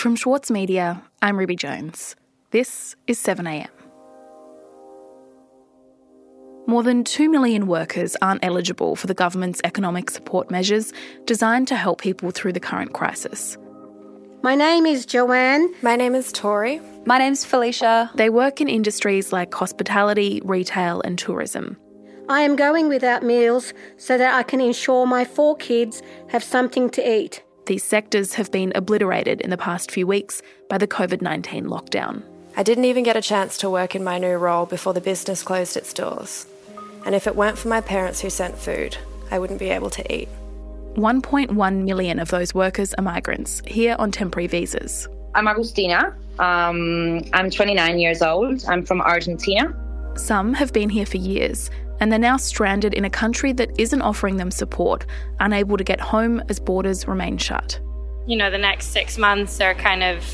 From Schwartz Media, I'm Ruby Jones. This is 7am. More than 2 million workers aren't eligible for the government's economic support measures designed to help people through the current crisis. My name is Joanne. My name is Tori. My name's Felicia. They work in industries like hospitality, retail, and tourism. I am going without meals so that I can ensure my four kids have something to eat. These sectors have been obliterated in the past few weeks by the COVID 19 lockdown. I didn't even get a chance to work in my new role before the business closed its doors. And if it weren't for my parents who sent food, I wouldn't be able to eat. 1.1 million of those workers are migrants here on temporary visas. I'm Agustina. Um, I'm 29 years old. I'm from Argentina. Some have been here for years, and they're now stranded in a country that isn't offering them support, unable to get home as borders remain shut. You know, the next six months are kind of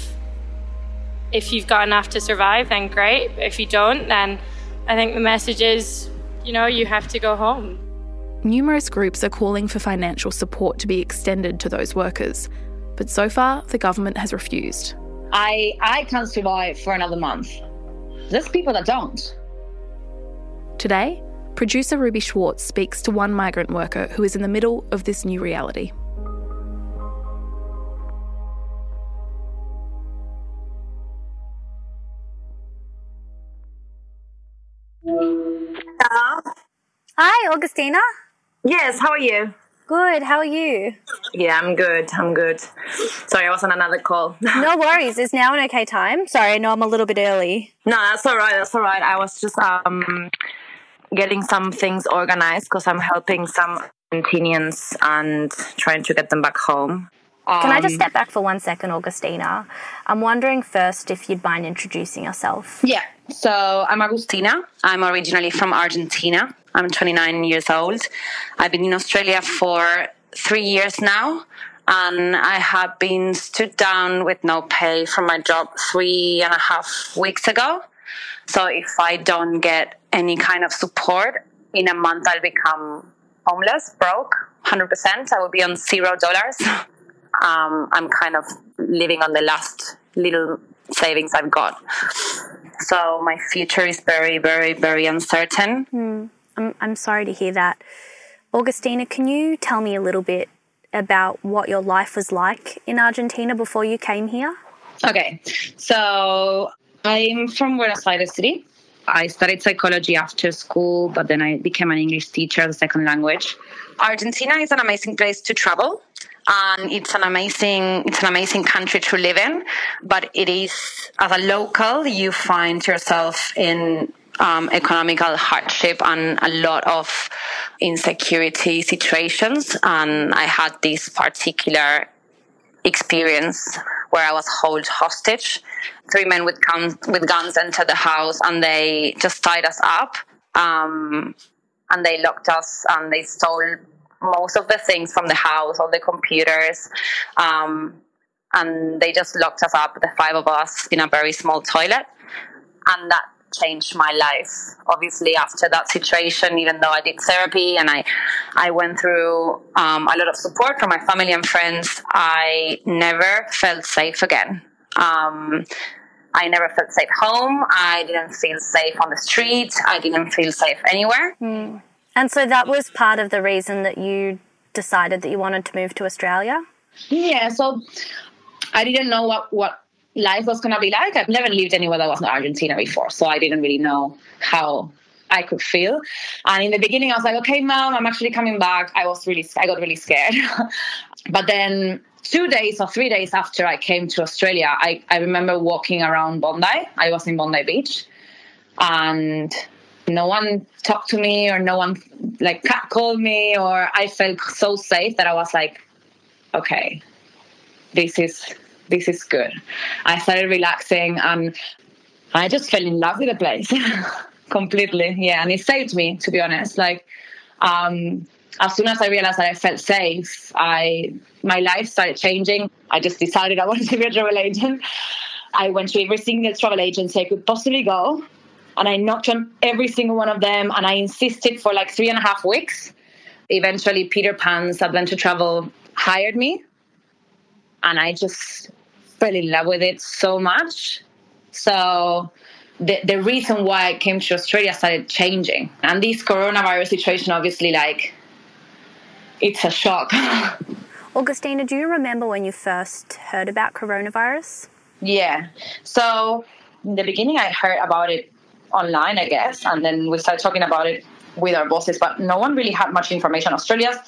if you've got enough to survive, then great. If you don't, then I think the message is, you know, you have to go home. Numerous groups are calling for financial support to be extended to those workers, but so far the government has refused. I I can't survive for another month. There's people that don't. Today, producer Ruby Schwartz speaks to one migrant worker who is in the middle of this new reality. Hello. Hi, Augustina. Yes, how are you? Good, how are you? Yeah, I'm good. I'm good. Sorry, I was on another call. no worries. Is now an okay time? Sorry, I know I'm a little bit early. No, that's all right. That's all right. I was just um getting some things organized because I'm helping some Argentinians and trying to get them back home. Can I just Um, step back for one second, Augustina? I'm wondering first if you'd mind introducing yourself. Yeah. So I'm Agustina. I'm originally from Argentina. I'm 29 years old. I've been in Australia for three years now. And I have been stood down with no pay from my job three and a half weeks ago. So if I don't get any kind of support, in a month I'll become homeless, broke, 100%. I will be on zero dollars. Um, I'm kind of living on the last little savings I've got. So my future is very, very, very uncertain. I'm, I'm sorry to hear that. Augustina, can you tell me a little bit about what your life was like in Argentina before you came here? Okay, so I'm from Buenos Aires City. I studied psychology after school, but then I became an English teacher a second language. Argentina is an amazing place to travel, and it's an amazing it's an amazing country to live in. But it is as a local, you find yourself in um, economical hardship and a lot of insecurity situations. And I had this particular experience where I was held hostage. Three men with guns with guns entered the house and they just tied us up. Um, and they locked us and they stole most of the things from the house, all the computers. Um, and they just locked us up, the five of us, in a very small toilet. And that changed my life. Obviously, after that situation, even though I did therapy and I, I went through um, a lot of support from my family and friends, I never felt safe again. Um, I never felt safe home. I didn't feel safe on the street. I didn't feel safe anywhere. And so that was part of the reason that you decided that you wanted to move to Australia? Yeah, so I didn't know what, what life was going to be like. I've never lived anywhere that wasn't Argentina before, so I didn't really know how I could feel. And in the beginning, I was like, okay, mom, I'm actually coming back. I was really, I got really scared. but then two days or three days after I came to Australia, I, I remember walking around Bondi. I was in Bondi Beach and no one talked to me or no one like called me or I felt so safe that I was like, okay, this is this is good. I started relaxing and I just fell in love with the place completely. Yeah, and it saved me to be honest. Like um as soon as I realized that I felt safe, I my life started changing. I just decided I wanted to be a travel agent. I went to every single travel agency I could possibly go, and I knocked on every single one of them, and I insisted for like three and a half weeks. Eventually, Peter Pan's Adventure Travel hired me, and I just fell in love with it so much. So the, the reason why I came to Australia started changing. And this coronavirus situation, obviously, like, it's a shock. Augustina, do you remember when you first heard about coronavirus? Yeah. So in the beginning, I heard about it online, I guess, and then we started talking about it with our bosses, but no one really had much information. Australia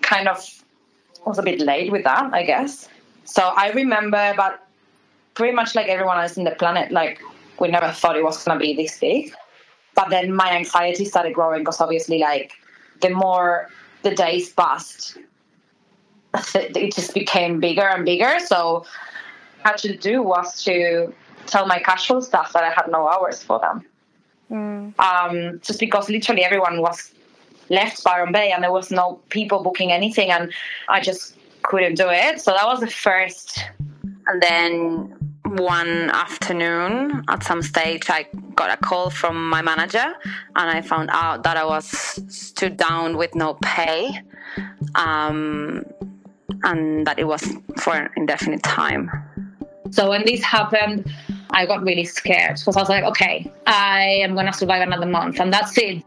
kind of was a bit late with that, I guess. So I remember, but pretty much like everyone else in the planet, like we never thought it was going to be this big. But then my anxiety started growing because obviously, like the more the days passed, it just became bigger and bigger. So I had to do was to tell my casual staff that I had no hours for them. Mm. Um, just because literally everyone was left Byron Bay and there was no people booking anything, and I just couldn't do it. So that was the first. And then one afternoon, at some stage, I got a call from my manager, and I found out that I was stood down with no pay. Um, and that it was for an indefinite time. So when this happened, I got really scared because I was like, okay, I am going to survive another month and that's it.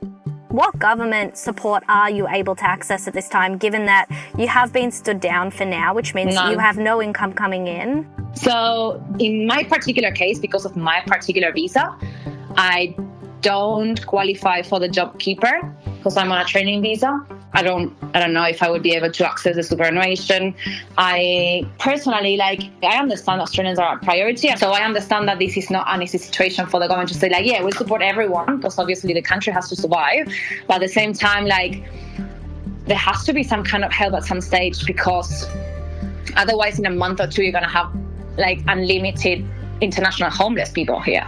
What government support are you able to access at this time, given that you have been stood down for now, which means None. you have no income coming in? So, in my particular case, because of my particular visa, I don't qualify for the job keeper because I'm on a training visa. I don't I don't know if I would be able to access the superannuation. I personally like I understand Australians are a priority. So I understand that this is not an easy situation for the government to say like, yeah, we support everyone because obviously the country has to survive. But at the same time, like there has to be some kind of help at some stage because otherwise in a month or two you're gonna have like unlimited international homeless people here.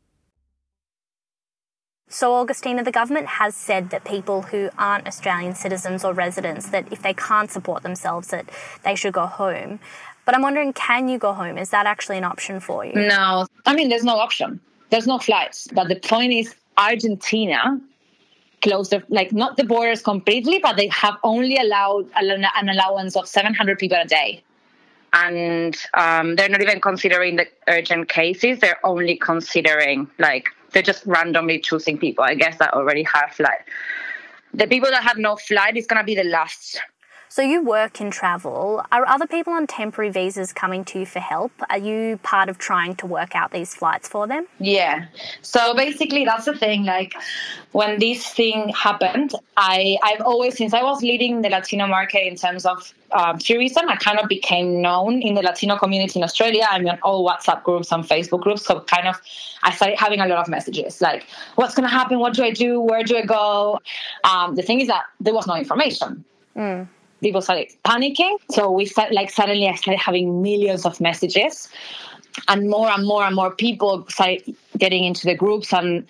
So, Augustina, the government has said that people who aren't Australian citizens or residents, that if they can't support themselves, that they should go home. But I'm wondering, can you go home? Is that actually an option for you? No, I mean, there's no option. There's no flights. But the point is, Argentina closed, the, like not the borders completely, but they have only allowed an allowance of 700 people a day. And um, they're not even considering the urgent cases. They're only considering like they're just randomly choosing people. I guess that already have flight. The people that have no flight is gonna be the last. So you work in travel. Are other people on temporary visas coming to you for help? Are you part of trying to work out these flights for them? Yeah. So basically that's the thing. Like when this thing happened, I I've always since I was leading the Latino market in terms of um, tourism, I kind of became known in the Latino community in Australia. I'm in all WhatsApp groups and Facebook groups. So kind of, I started having a lot of messages like, what's going to happen? What do I do? Where do I go? Um, the thing is that there was no information. Mm. People started panicking. So we started, like, suddenly I started having millions of messages and more and more and more people started getting into the groups. And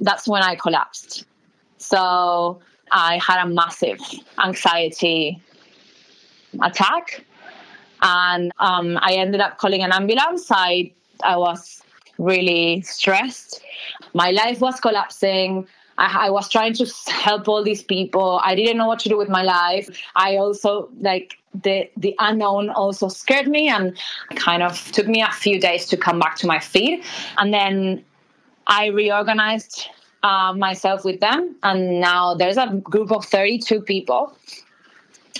that's when I collapsed. So I had a massive anxiety attack. And um, I ended up calling an ambulance. I, I was really stressed. My life was collapsing. I, I, was trying to help all these people. I didn't know what to do with my life. I also like the the unknown also scared me and kind of took me a few days to come back to my feet. And then I reorganized uh, myself with them, and now there's a group of 32 people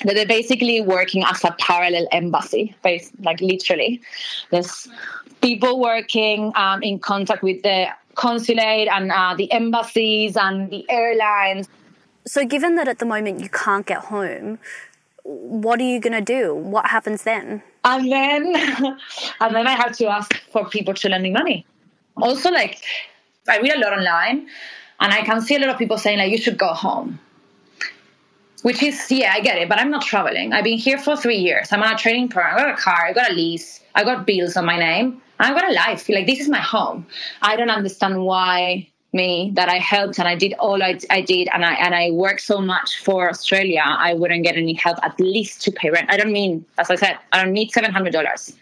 that they're basically working as a parallel embassy, like literally. There's people working um, in contact with the consulate and uh, the embassies and the airlines. So, given that at the moment you can't get home, what are you going to do? What happens then? And then, and then I have to ask for people to lend me money. Also, like I read a lot online, and I can see a lot of people saying like you should go home. Which is yeah, I get it, but I'm not traveling. I've been here for three years. I'm on a training program. I got a car. I got a lease. I got bills on my name. I've got a life. Like this is my home. I don't understand why me that I helped and I did all I, I did and I and I worked so much for Australia, I wouldn't get any help at least to pay rent. I don't mean, as I said, I don't need seven hundred dollars.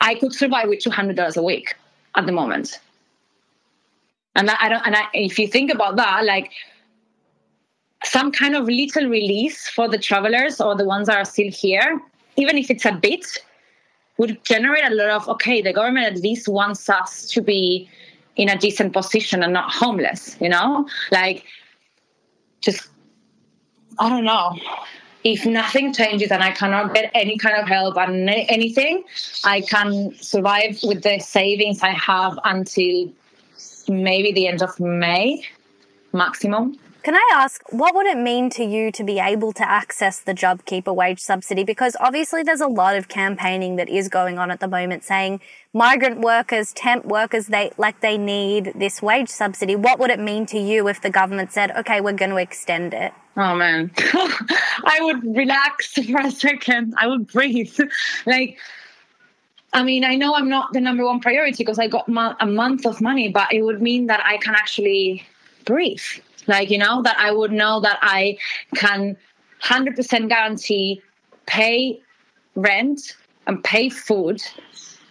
I could survive with two hundred dollars a week at the moment. And that, I don't and I, if you think about that, like some kind of little release for the travelers or the ones that are still here, even if it's a bit, would generate a lot of okay, the government at least wants us to be in a decent position and not homeless, you know? Like just I don't know. If nothing changes and I cannot get any kind of help and anything, I can survive with the savings I have until maybe the end of May maximum. Can I ask, what would it mean to you to be able to access the JobKeeper wage subsidy? Because obviously there's a lot of campaigning that is going on at the moment saying migrant workers, temp workers, they like they need this wage subsidy. What would it mean to you if the government said, okay, we're going to extend it? Oh man, I would relax for a second. I would breathe. like, I mean, I know I'm not the number one priority because I got a month of money, but it would mean that I can actually breathe like, you know, that I would know that I can 100% guarantee pay rent and pay food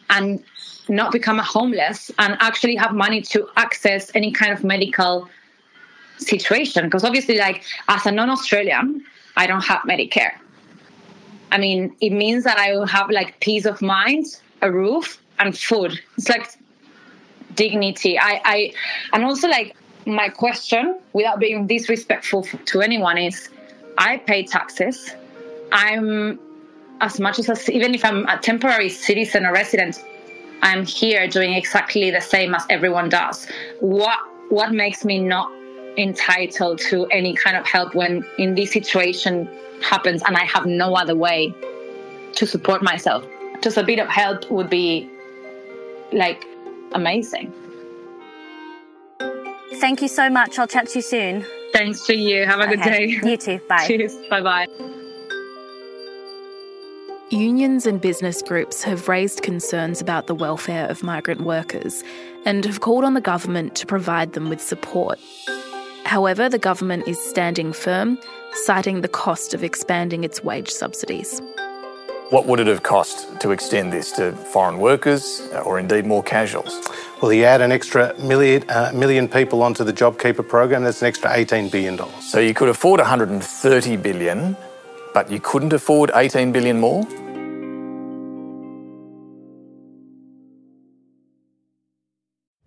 and not become a homeless and actually have money to access any kind of medical situation. Because obviously, like, as a non Australian, I don't have Medicare. I mean, it means that I will have like peace of mind, a roof, and food. It's like dignity. I, I, and also like my question, without being disrespectful to anyone, is I pay taxes. I'm as much as a, even if I'm a temporary citizen or resident, I'm here doing exactly the same as everyone does. What what makes me not entitled to any kind of help when in this situation happens and I have no other way to support myself? Just a bit of help would be like amazing. Thank you so much. I'll chat to you soon. Thanks to you. Have a okay. good day. You too. Bye. Cheers. Bye bye. Unions and business groups have raised concerns about the welfare of migrant workers and have called on the government to provide them with support. However, the government is standing firm, citing the cost of expanding its wage subsidies. What would it have cost to extend this to foreign workers uh, or indeed more casuals? Well, you add an extra million, uh, million people onto the JobKeeper program, that's an extra $18 billion. So you could afford 130 billion, but you couldn't afford 18 billion more?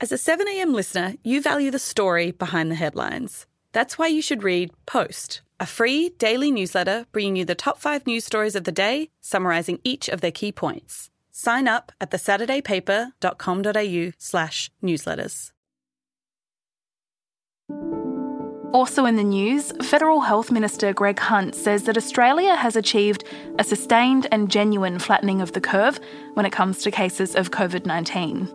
As a 7am listener, you value the story behind the headlines. That's why you should read Post, a free daily newsletter bringing you the top five news stories of the day, summarising each of their key points. Sign up at thesaturdaypaper.com.au slash newsletters. Also in the news, Federal Health Minister Greg Hunt says that Australia has achieved a sustained and genuine flattening of the curve when it comes to cases of COVID 19.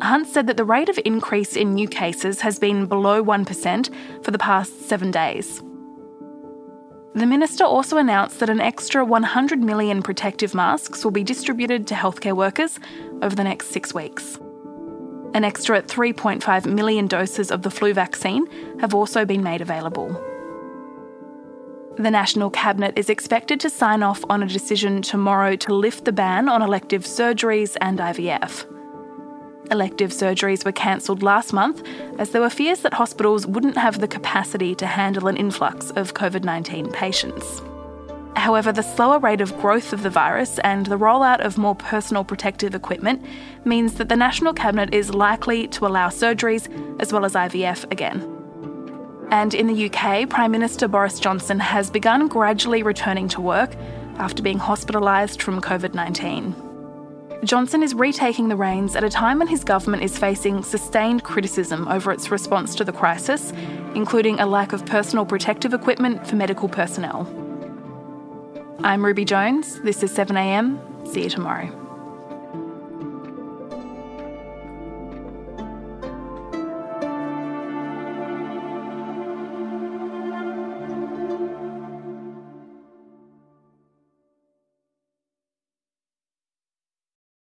Hunt said that the rate of increase in new cases has been below 1% for the past seven days. The minister also announced that an extra 100 million protective masks will be distributed to healthcare workers over the next six weeks. An extra 3.5 million doses of the flu vaccine have also been made available. The National Cabinet is expected to sign off on a decision tomorrow to lift the ban on elective surgeries and IVF. Elective surgeries were cancelled last month as there were fears that hospitals wouldn't have the capacity to handle an influx of COVID 19 patients. However, the slower rate of growth of the virus and the rollout of more personal protective equipment means that the National Cabinet is likely to allow surgeries as well as IVF again. And in the UK, Prime Minister Boris Johnson has begun gradually returning to work after being hospitalised from COVID 19. Johnson is retaking the reins at a time when his government is facing sustained criticism over its response to the crisis, including a lack of personal protective equipment for medical personnel. I'm Ruby Jones. This is 7am. See you tomorrow.